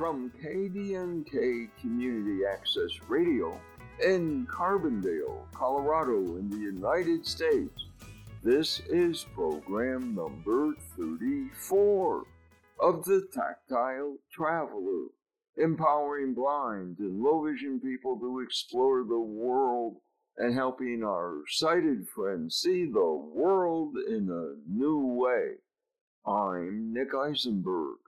from KDNK Community Access Radio in Carbondale, Colorado, in the United States. This is program number 34 of the Tactile Traveler, empowering blind and low vision people to explore the world and helping our sighted friends see the world in a new way. I'm Nick Eisenberg.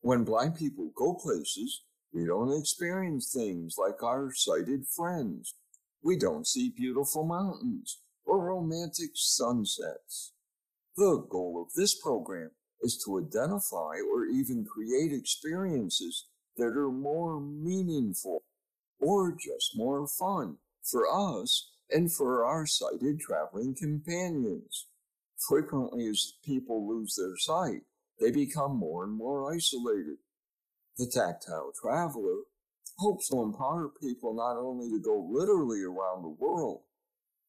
When blind people go places, we don't experience things like our sighted friends. We don't see beautiful mountains or romantic sunsets. The goal of this program is to identify or even create experiences that are more meaningful or just more fun for us and for our sighted traveling companions. Frequently, as people lose their sight, they become more and more isolated. The tactile traveler hopes to empower people not only to go literally around the world,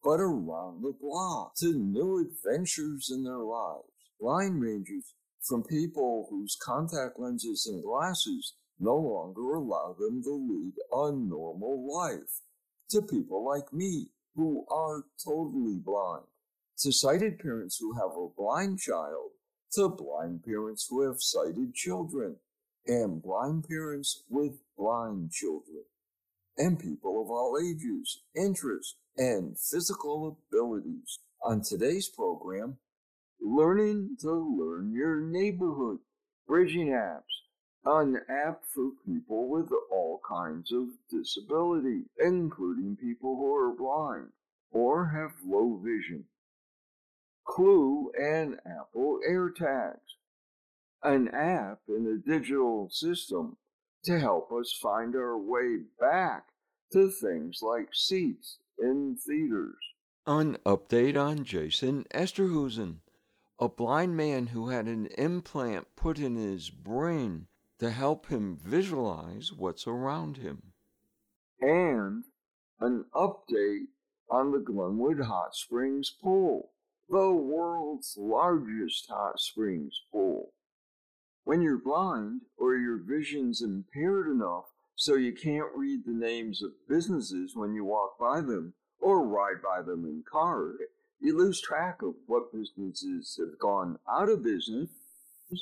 but around the block to new adventures in their lives. Line ranges from people whose contact lenses and glasses no longer allow them to lead a normal life, to people like me who are totally blind, to sighted parents who have a blind child, to blind parents who have sighted children, and blind parents with blind children, and people of all ages, interests, and physical abilities. On today's program, Learning to Learn Your Neighborhood, Bridging Apps, an app for people with all kinds of disability, including people who are blind or have low vision. Clew and Apple AirTags, an app in a digital system to help us find our way back to things like seats in theaters. An update on Jason Esterhuizen, a blind man who had an implant put in his brain to help him visualize what's around him. And an update on the Glenwood Hot Springs Pool, the world's largest hot springs pool. When you're blind or your vision's impaired enough so you can't read the names of businesses when you walk by them or ride by them in cars, you lose track of what businesses have gone out of business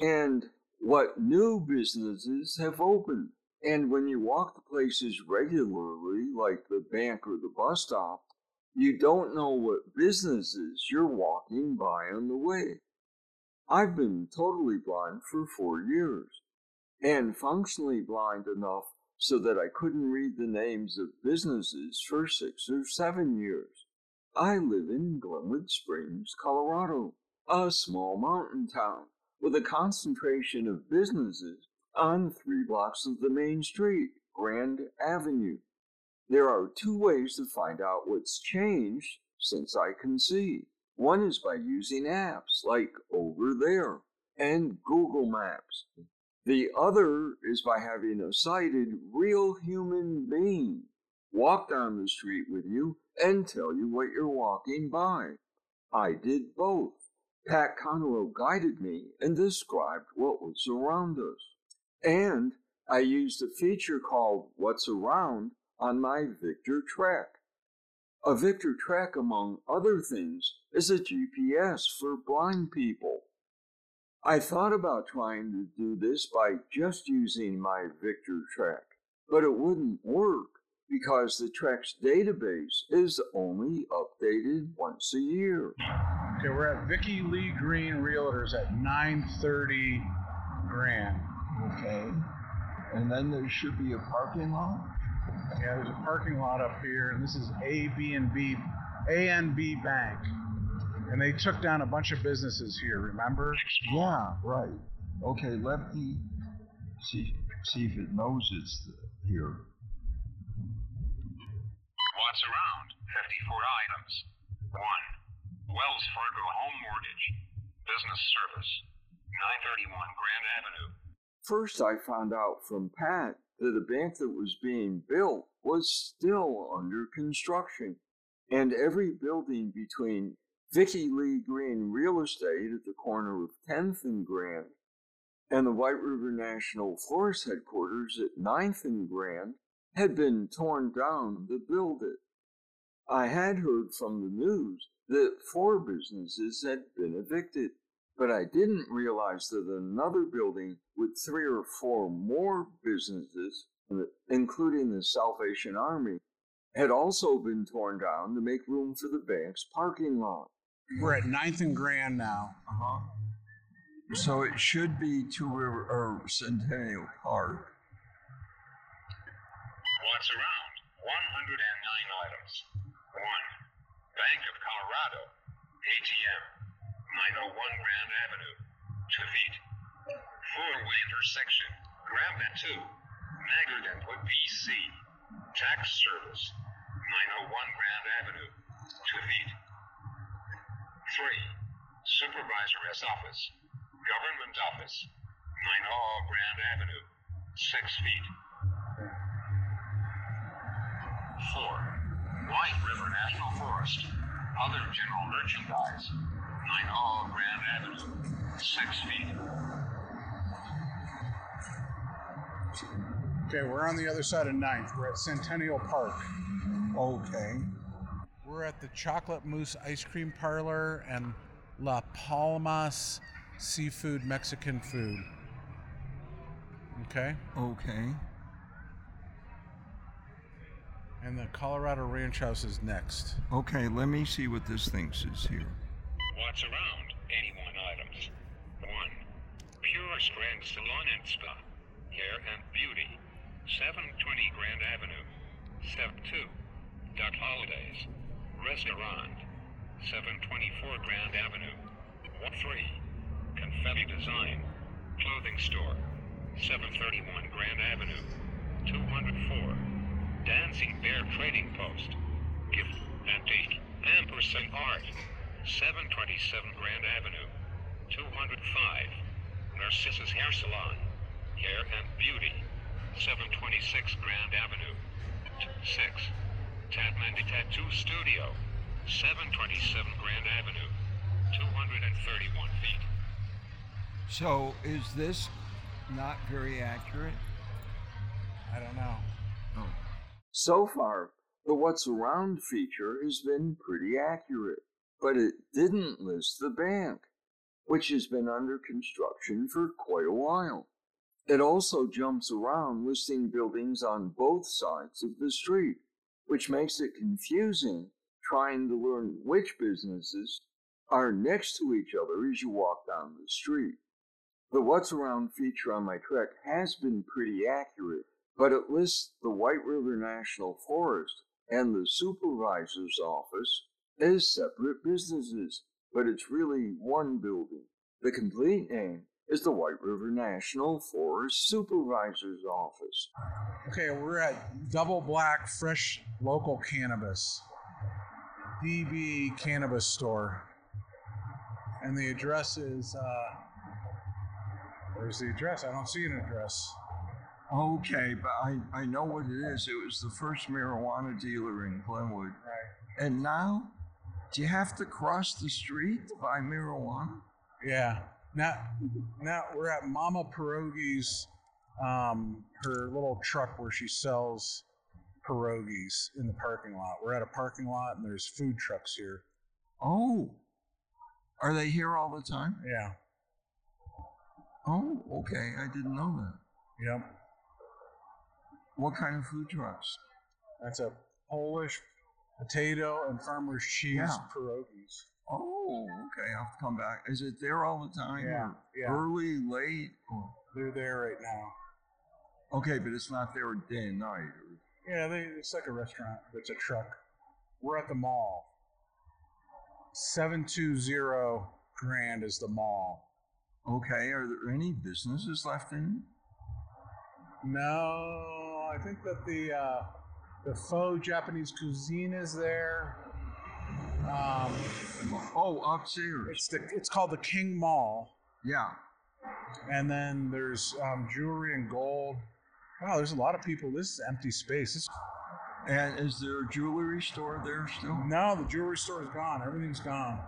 and what new businesses have opened. And when you walk the places regularly, like the bank or the bus stop, you don't know what businesses you're walking by on the way. I've been totally blind for four years and functionally blind enough so that I couldn't read the names of businesses for six or seven years. I live in Glenwood Springs, Colorado, a small mountain town with a concentration of businesses on three blocks of the main street, Grand Avenue. There are two ways to find out what's changed since I can see. One is by using apps like Over There and Google Maps. The other is by having a sighted, real human being walk down the street with you and tell you what you're walking by. I did both. Pat Conroe guided me and described what was around us. And I used a feature called What's Around on my Victor Trek. A Victor Trek, among other things, is a GPS for blind people. I thought about trying to do this by just using my Victor Trek, but it wouldn't work because the Trek's database is only updated once a year. Okay, we're at Vicky Lee Green Realtors at 930 Grand. Okay. And then there should be a parking lot? Yeah, there's a parking lot up here, and this is A, B, and B, A and B Bank. And they took down a bunch of businesses here, remember? Yeah, right. Okay, let me see, see if it knows it's here. What's around? 54 items. 1. Wells Fargo Home Mortgage. Business Service. 931 Grand Avenue. First, I found out from Pat that the bank that was being built was still under construction, and every building between Vicky Lee Green Real Estate at the corner of 10th and Grand and the White River National Forest headquarters at 9th and Grand had been torn down to build it. I had heard from the news that four businesses had been evicted, but I didn't realize that another building with three or four more businesses, including the Salvation Army, had also been torn down to make room for the bank's parking lot. We're at 9th and Grand now. Uh-huh. So it should be Two River or Centennial Park. What's around? 109 items. 1. Bank of Colorado. ATM. 901 Grand Avenue. 2 feet. Four-way intersection. Grab that 2. Maggard and Wood PC. Tax Service. 901 Grand Avenue. 2 feet. 3. Supervisor's Office. Government Office. 900 Grand Avenue. 6 feet. 4. White River National Forest. Other general merchandise. 900 Grand Avenue. 6 feet. Okay, we're on the other side of 9th. We're at Centennial Park. Okay. We're at the Chocolate Mousse Ice Cream Parlor and La Palmas Seafood Mexican Food. Okay? Okay. And the Colorado Ranch House is next. Okay, let me see what this thing says here. What's around? 81 items. 1. Pure Strand Salon and Spa. Hair and Beauty. 720 Grand Avenue. Step 2. Doc Holliday's. Restaurant. 724 Grand Avenue. 1 3. Confetti Design. Clothing Store. 731 Grand Avenue. 204. Dancing Bear Trading Post. Gift Antique. Ampersand Art. 727 Grand Avenue. 205. Narcissus Hair Salon. Hair and Beauty. 726 Grand Avenue. 6. Tatmandy Tattoo Studio. 727 Grand Avenue. 231 feet. So is this not very accurate? I don't know. Oh. So far, the What's Around feature has been pretty accurate, but it didn't list the bank, which has been under construction for quite a while. It also jumps around listing buildings on both sides of the street, which makes it confusing trying to learn which businesses are next to each other as you walk down the street. The What's Around feature on my trek has been pretty accurate, but it lists the White River National Forest and the supervisor's office as separate businesses, but it's really one building. The complete name is the White River National Forest Supervisor's Office. Okay, we're at Double Black Fresh Local Cannabis, DB Cannabis Store. And the address is, uh, where's the address? I don't see an address. Okay, but I, I know what it is. It was the first marijuana dealer in Glenwood. Right. And now, do you have to cross the street to buy marijuana? Yeah. Now, now we're at Mama Pierogi's, um, her little truck where she sells pierogies in the parking lot. We're at a parking lot and there's food trucks here. Oh, are they here all the time? Yeah. Oh, okay. I didn't know that. Yep. What kind of food trucks? That's a Polish potato and farmer's cheese Yeah. pierogies. Oh, okay. I'll have to come back. Is it there all the time? Yeah, yeah. Early, late? Or, They're there right now. okay, but it's not there day and night. Or, Yeah, they, it's like a restaurant. but It's a truck. We're at the mall. 720 Grand is the mall. okay. Are there any businesses left in? No, I think that the uh, the faux Japanese cuisine is there. Um, Oh, upstairs. it's the it's called the King Mall, Yeah. and then there's um, jewelry and gold. Wow, there's a lot of people. This is empty space. This, And is there a jewelry store there still? no, the jewelry store is gone. Everything's gone.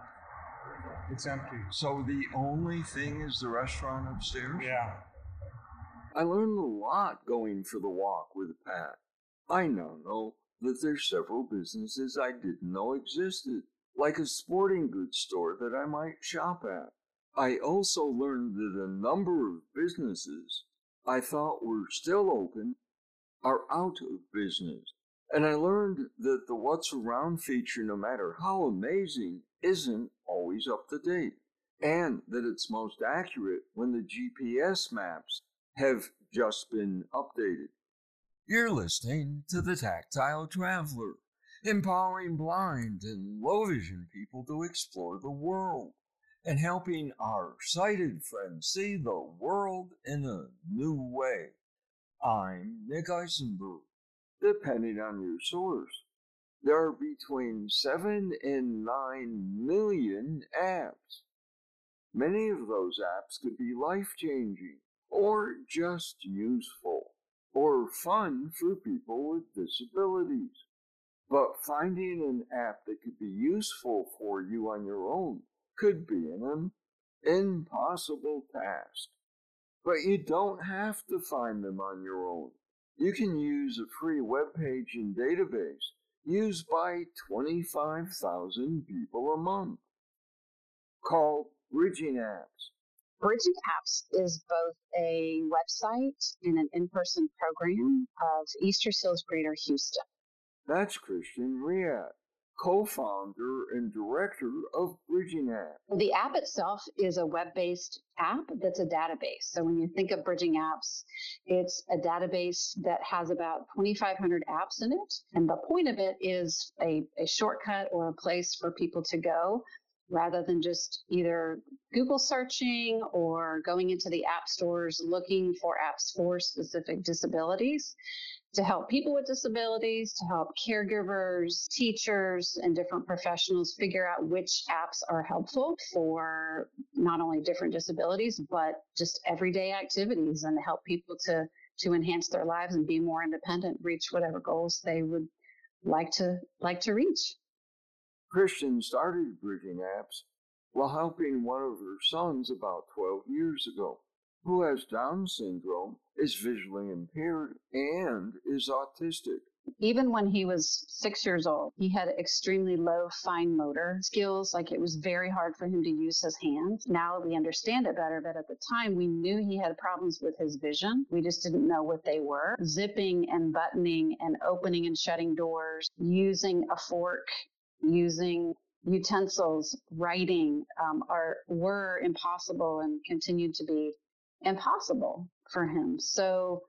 It's empty. So the only thing is the restaurant upstairs? Yeah. I learned a lot going for the walk with Pat. I now know that there's several businesses I didn't know existed, like a sporting goods store that I might shop at. I also learned that a number of businesses I thought were still open are out of business. And I learned that the What's Around feature, no matter how amazing, isn't always up to date, and that it's most accurate when the GPS maps have just been updated. You're listening to The Tactile Traveler, empowering blind and low vision people to explore the world and helping our sighted friends see the world in a new way. I'm Nick Eisenberg. Depending on your source, there are between 7 and 9 million apps. Many of those apps could be life changing, or just useful, or fun for people with disabilities. But finding an app that could be useful for you on your own could be an impossible task. But you don't have to find them on your own. You can use a free web page and database used by 25,000 people a month called Bridging Apps. Bridging Apps is both a website and an in person program of Easter Seals Greater Houston. That's Cristen Reat co founder and director of Bridging App. The app itself is a web based app that's a database. So when you think of Bridging Apps, it's a database that has about 2,500 apps in it. And the point of it is a, a shortcut or a place for people to go rather than just either Google searching or going into the app stores looking for apps for specific disabilities to help people with disabilities, to help caregivers, teachers, and different professionals figure out which apps are helpful for not only different disabilities, but just everyday activities and help people to, to enhance their lives and be more independent, reach whatever goals they would like to like to reach. Cristen started Bridging Apps while helping one of her sons about 12 years ago who has Down syndrome, is visually impaired, and is autistic. Even when he was six years old, he had extremely low fine motor skills. Like it was very hard for him to use his hands. Now we understand it better, but at the time we knew he had problems with his vision. We just didn't know what they were. Zipping and buttoning and opening and shutting doors, using a fork, using utensils, writing um, are were impossible and continued to be impossible for him. So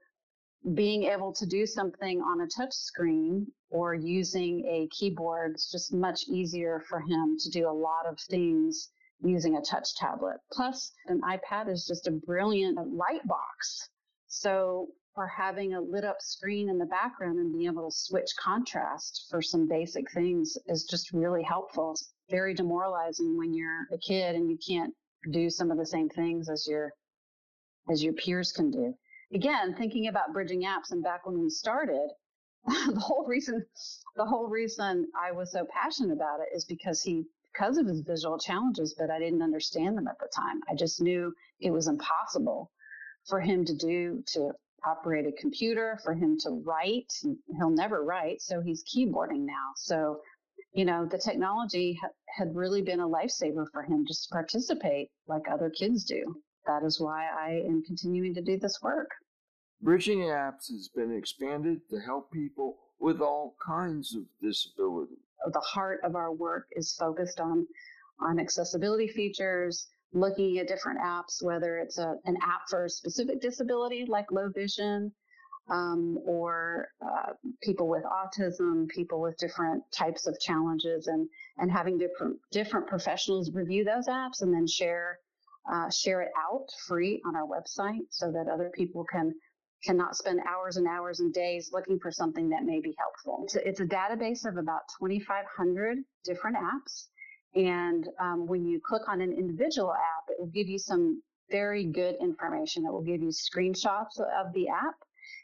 being able to do something on a touch screen or using a keyboard is just much easier for him to do a lot of things using a touch tablet. Plus, an iPad is just a brilliant light box. So for having a lit up screen in the background and being able to switch contrast for some basic things is just really helpful. It's very demoralizing when you're a kid and you can't do some of the same things as your as your peers can do. Again, thinking about bridging apps and back when we started, the whole reason the whole reason I was so passionate about it is because he because of his visual challenges, but I didn't understand them at the time. I just knew it was impossible for him to do to operate a computer, for him to write. He'll never write, so he's keyboarding now. So, you know, the technology ha- had really been a lifesaver for him just to participate like other kids do that is why I am continuing to do this work. Bridging Apps has been expanded to help people with all kinds of disabilities. The heart of our work is focused on, on accessibility features, looking at different apps, whether it's a, an app for a specific disability like low vision, um, or uh, people with autism, people with different types of challenges, and and having different different professionals review those apps and then share uh, share it out free on our website so that other people can cannot spend hours and hours and days looking for something that may be helpful. A, it's a database of about 2,500 different apps. And um, when you click on an individual app, it will give you some very good information. It will give you screenshots of the app.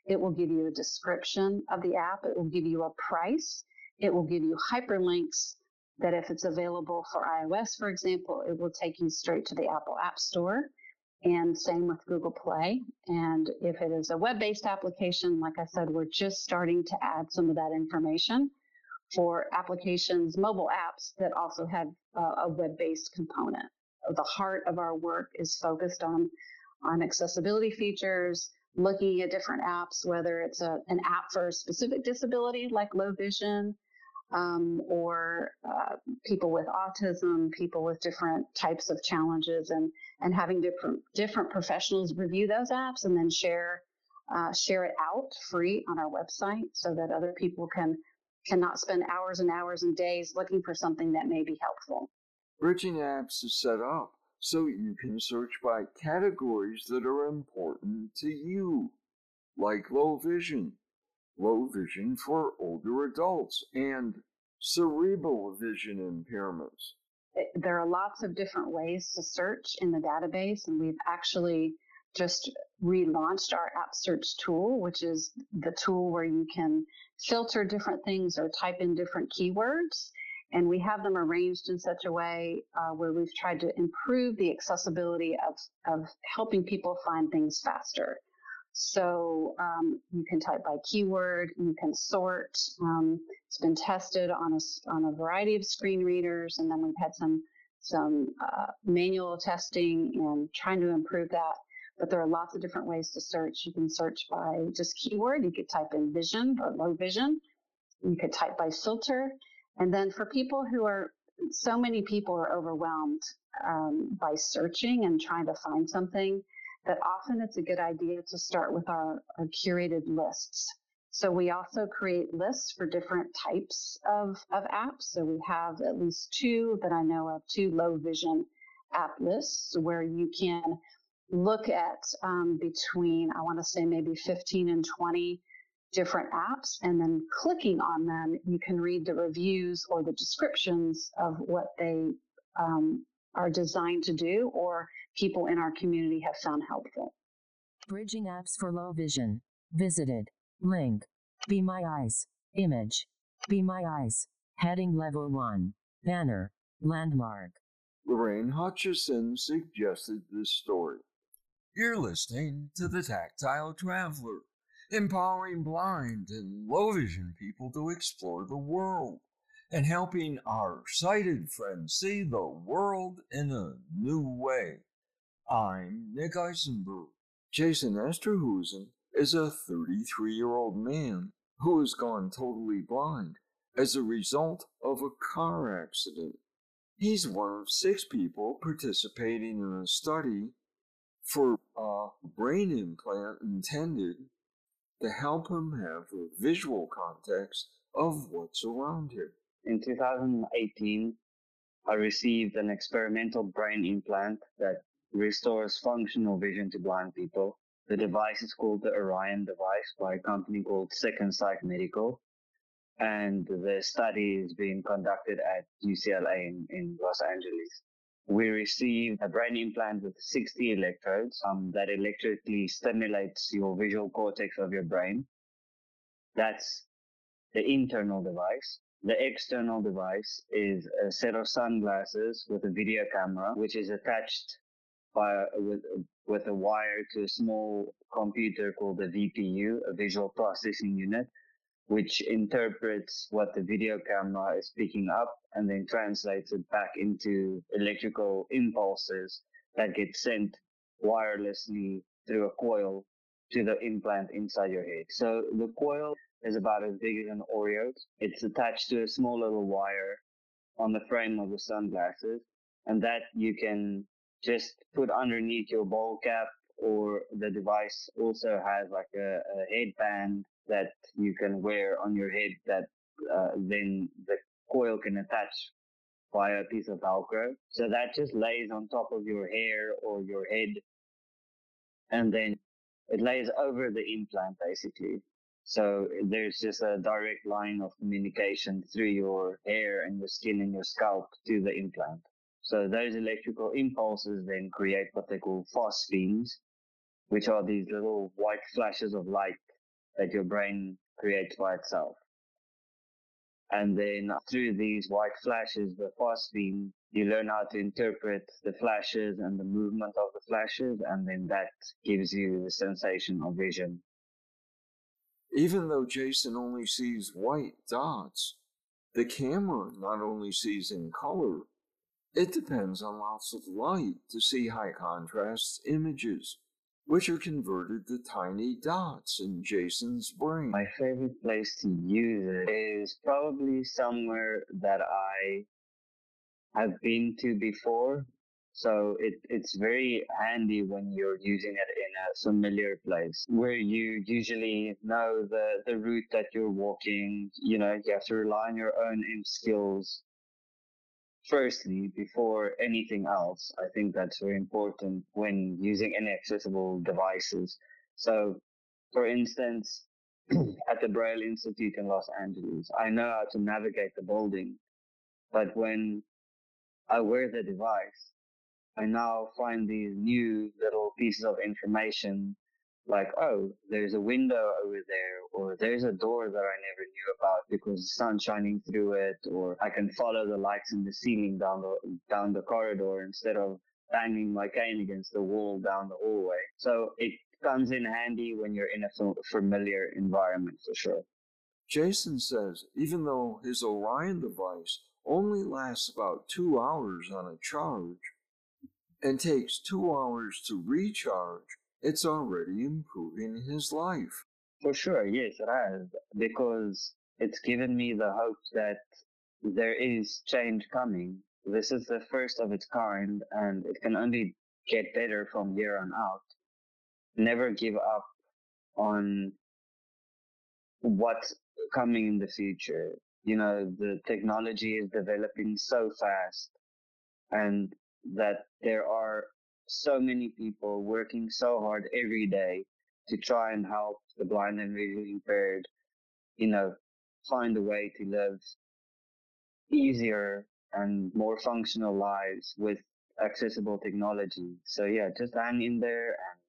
It will give you a description of the app. It will give you a price. It will give you hyperlinks that if it's available for iOS, for example, it will take you straight to the Apple App Store. And same with Google Play. And if it is a web based application, like I said, we're just starting to add some of that information for applications, mobile apps that also have a web based component. The heart of our work is focused on, on accessibility features, looking at different apps, whether it's a, an app for a specific disability like low vision, um, or uh, people with autism, people with different types of challenges, and and having different different professionals review those apps and then share uh, share it out free on our website so that other people can cannot spend hours and hours and days looking for something that may be helpful. Bridging Apps is set up so you can search by categories that are important to you, like low vision, low vision for older adults, and cerebral vision impairments. Eh, there are lots of different ways to search in the database, and we've actually just relaunched our app search tool, which is the tool where you can filter different things or type in different keywords. And we have them arranged in such a way uh, where we've tried to improve the accessibility of, of helping people find things faster. So um, you can type by keyword, you can sort. Um, it's been tested on a, on a variety of screen readers, and then we've had some some uh, manual testing and trying to improve that. But there are lots of different ways to search. You can search by just keyword. You could type in vision or low vision. You could type by filter. And then for people who are, so many people are overwhelmed um, by searching and trying to find something that often it's a good idea to start with our, our curated lists. So we also create lists for different types of, of apps. So we have at least two that I know of, two low vision app lists where you can look at um, between, I want to say maybe 15 and 20 different apps. And then clicking on them, you can read the reviews or the descriptions of what they um, are designed to do or people in our community have found helpful. Bridging apps for low vision. Visited. Link. Be My Eyes. Image. Be My Eyes. Heading level 1. Banner. Landmark. Lorraine Hutchison suggested this story. You're listening to The Tactile Traveler, empowering blind and low vision people to explore the world and helping our sighted friends see the world in a new way. I'm Nick Eisenberg. Jason Esterhuizen is a 33 year old man who has gone totally blind as a result of a car accident. He's one of six people participating in a study for a brain implant intended to help him have a visual context of what's around him. In 2018, I received an experimental brain implant that restores functional vision to blind people. The device is called the Orion device by a company called Second Sight Medical. And the study is being conducted at UCLA in, in Los Angeles we received a brain implant with 60 electrodes um, that electrically stimulates your visual cortex of your brain. That's the internal device. The external device is a set of sunglasses with a video camera, which is attached by with with a wire to a small computer called a VPU, a visual processing unit, which interprets what the video camera is picking up and then translates it back into electrical impulses that get sent wirelessly through a coil to the implant inside your head. So the coil is about as big as an Oreo. It's attached to a small little wire on the frame of the sunglasses, and that you can just put underneath your ball cap or the device also has like a, a headband that you can wear on your head that uh, then the coil can attach via a piece of Velcro. So that just lays on top of your hair or your head. And then it lays over the implant basically. So there's just a direct line of communication through your hair and your skin and your scalp to the implant. So those electrical impulses then create what they call phosphenes, which are these little white flashes of light that your brain creates by itself. And then through these white flashes, the phosphene, you learn how to interpret the flashes and the movement of the flashes, and then that gives you the sensation of vision. Even though Jason only sees white dots, the camera not only sees in color, it depends on lots of light to see high contrast images, which are converted to tiny dots in Jason's brain. My favorite place to use it is probably somewhere that I have been to before. So it, it's very handy when you're using it in a familiar place where you usually know the, the route that you're walking. You know, you have to rely on your own skills firstly before anything else. I think that's very important when using inaccessible devices. So, for instance, at the Braille Institute in Los Angeles, I know how to navigate the building, but when I wear the device, I now find these new little pieces of information like, oh, there's a window over there, or there's a door that I never knew about because the sun's shining through it, or I can follow the lights in the ceiling down the down the corridor instead of banging my cane against the wall down the hallway. So it comes in handy when you're in a familiar environment for sure. Jason says even though his Orion device only lasts about two hours on a charge and takes two hours to recharge, it's already improving his life. For sure, yes, it has, because it's given me the hope that there is change coming. This is the first of its kind, and it can only get better from here on out. Never give up on what's coming in the future. You know, the technology is developing so fast, and that there are so many people working so hard every day to try and help the blind and visually impaired, you know, find a way to live easier and more functional lives with accessible technology. So yeah, just hang in there and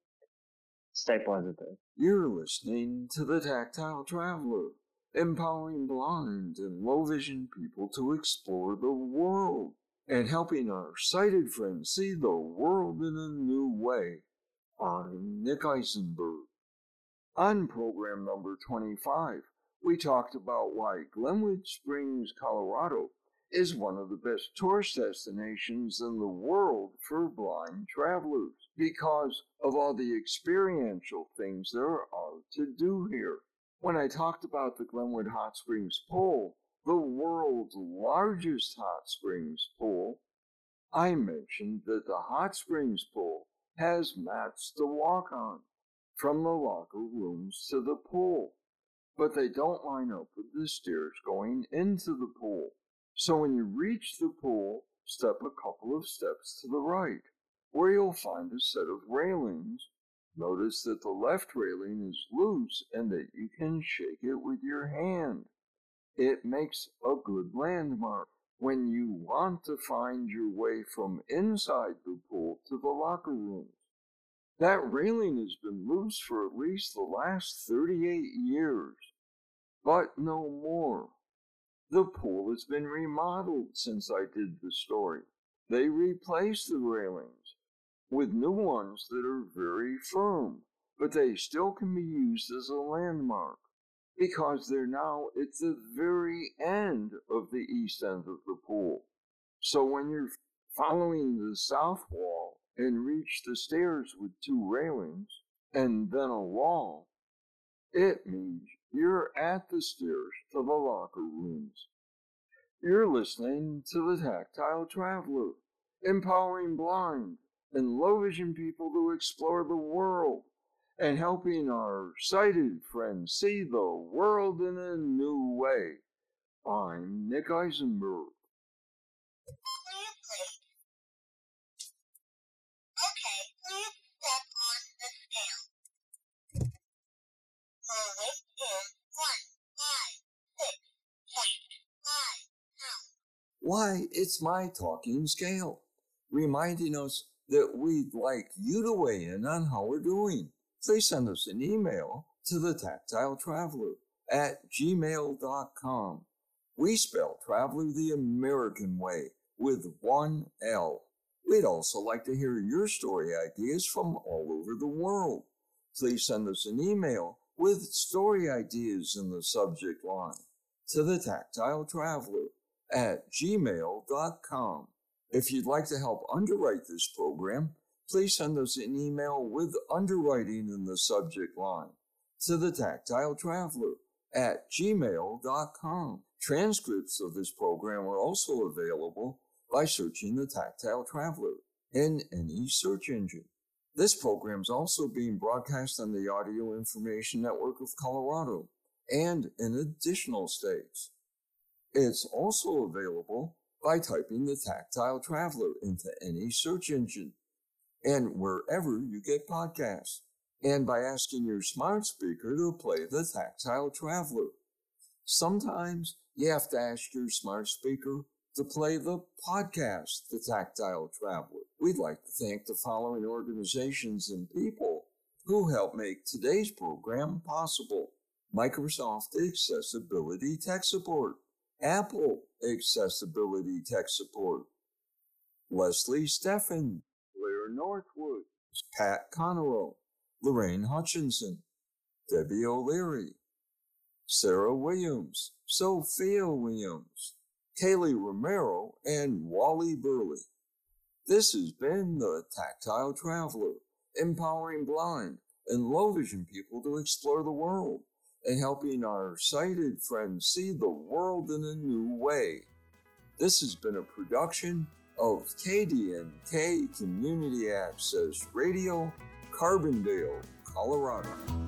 stay positive. You're listening to the Tactile Traveler, empowering blind and low vision people to explore the world and helping our sighted friends see the world in a new way. I'm Nick Eisenberg. On program number 25, we talked about why Glenwood Springs, Colorado is one of the best tourist destinations in the world for blind travelers because of all the experiential things there are to do here. When I talked about the Glenwood Hot Springs Pool, the world's largest hot springs pool, I mentioned that the hot springs pool has mats to walk on from the locker rooms to the pool, but they don't line up with the stairs going into the pool. So when you reach the pool, step a couple of steps to the right, where you'll find a set of railings. Notice that the left railing is loose and that you can shake it with your hand. It makes a good landmark when you want to find your way from inside the pool to the locker rooms. That railing has been loose for at least the last 38 years, but no more. The pool has been remodeled since I did the story. They replaced the railings with new ones that are very firm, but they still can be used as a landmark because they're now at the very end of the east end of the pool. So when you're following the south wall and reach the stairs with two railings and then a wall, it means you're at the stairs to the locker rooms. You're listening to the Tactile Traveler, empowering blind and low vision people to explore the world and helping our sighted friends see the world in a new way. I'm Nick Eisenberg. Why, it's my talking scale, reminding us that we'd like you to weigh in on how we're doing please send us an email to the tactile traveler at gmail.com We spell traveler the American way with one L. We'd also like to hear your story ideas from all over the world. Please send us an email with story ideas in the subject line to the tactile traveler at gmail.com. If you'd like to help underwrite this program, please send us an email with underwriting in the subject line to the tactile traveler at gmail.com. Transcripts of this program are also available by searching the Tactile Traveler in any search engine. This program is also being broadcast on the Audio Information Network of Colorado and in additional states. It's also available by typing the Tactile Traveler into any search engine and wherever you get podcasts, and by asking your smart speaker to play the Tactile Traveler. Sometimes you have to ask your smart speaker to play the podcast, The Tactile Traveler. We'd like to thank the following organizations and people who help make today's program possible. Microsoft Accessibility Tech Support, Apple Accessibility Tech Support, Leslie Steffen, Northwood, Pat Conroe, Lorraine Hutchinson, Debbie O'Leary, Sarah Williams, Sophia Williams, Kaylee Romero, and Wally Burley. This has been the Tactile Traveler, empowering blind and low vision people to explore the world and helping our sighted friends see the world in a new way. This has been a production of KDNK Community Access Radio, Carbondale, Colorado.